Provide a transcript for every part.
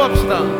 기도합시다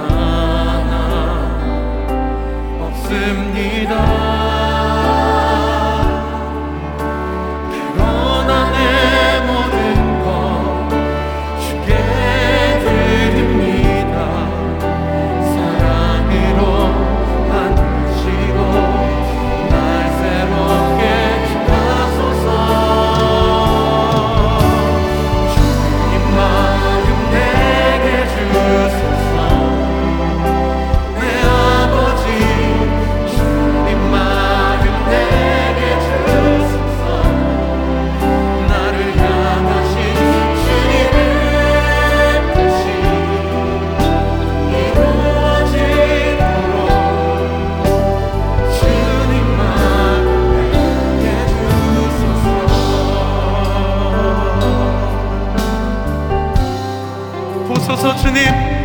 ze 주님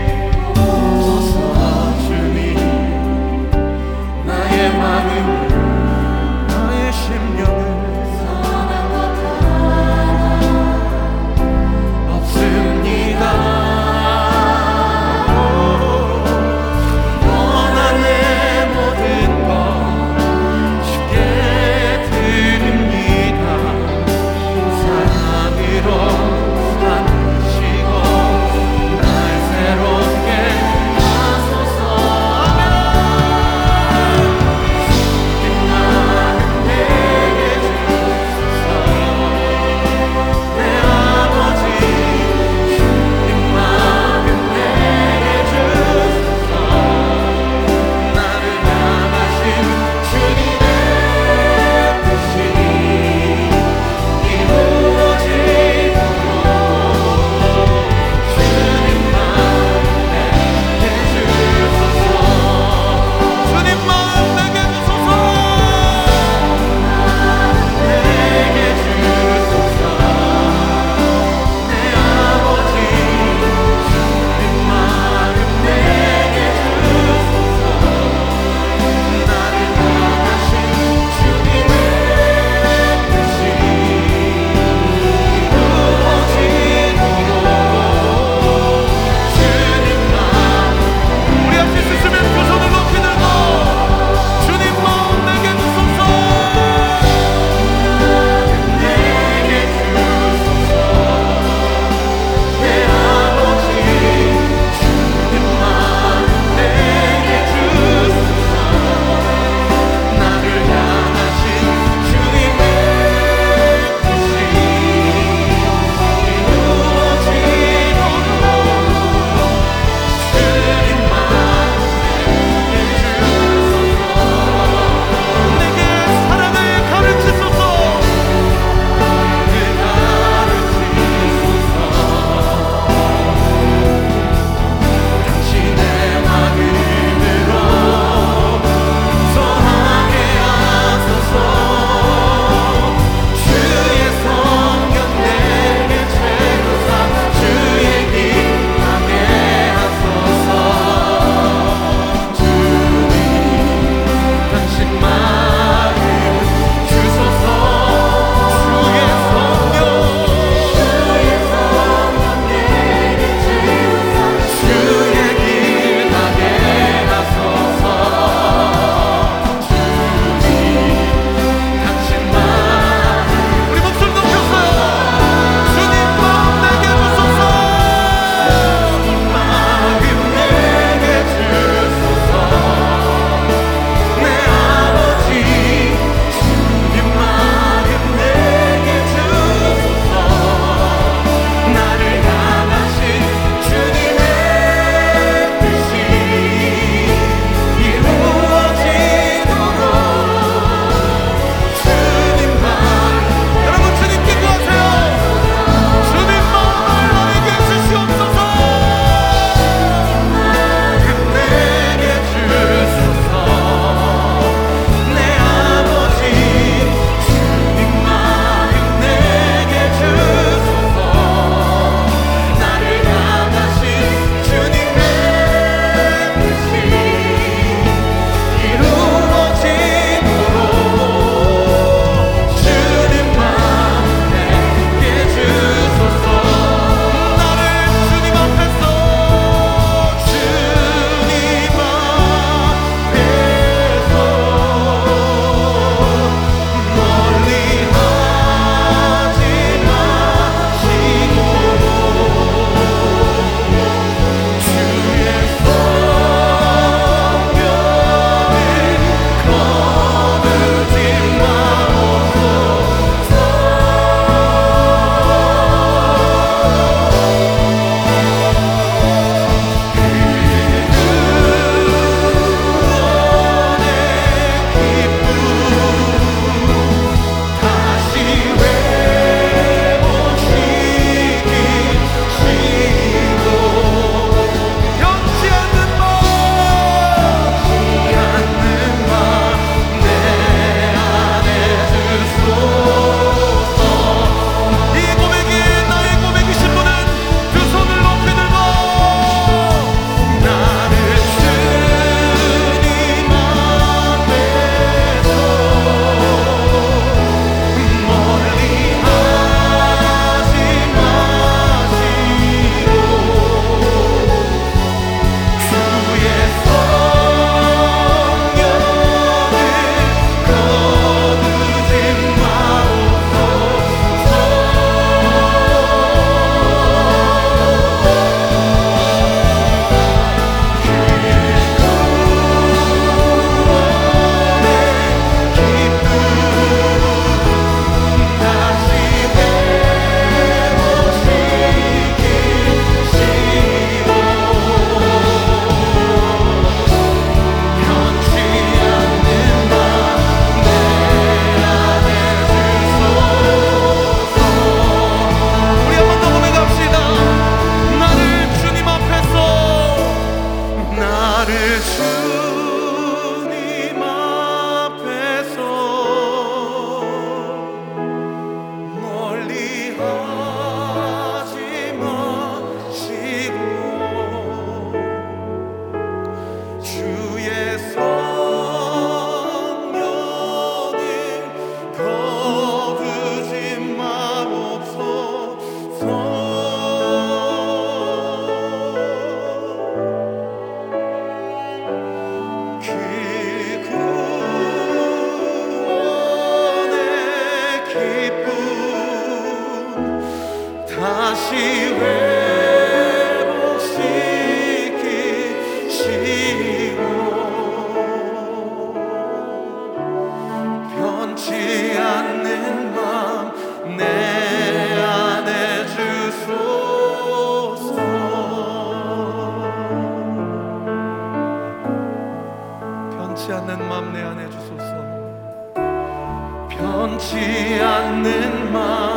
변치 않는 마음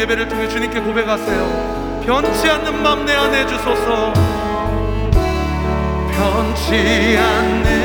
예배를 통해 주님께 고백하세요. 변치 않는 마음 내 안에 주소서. 변치 않는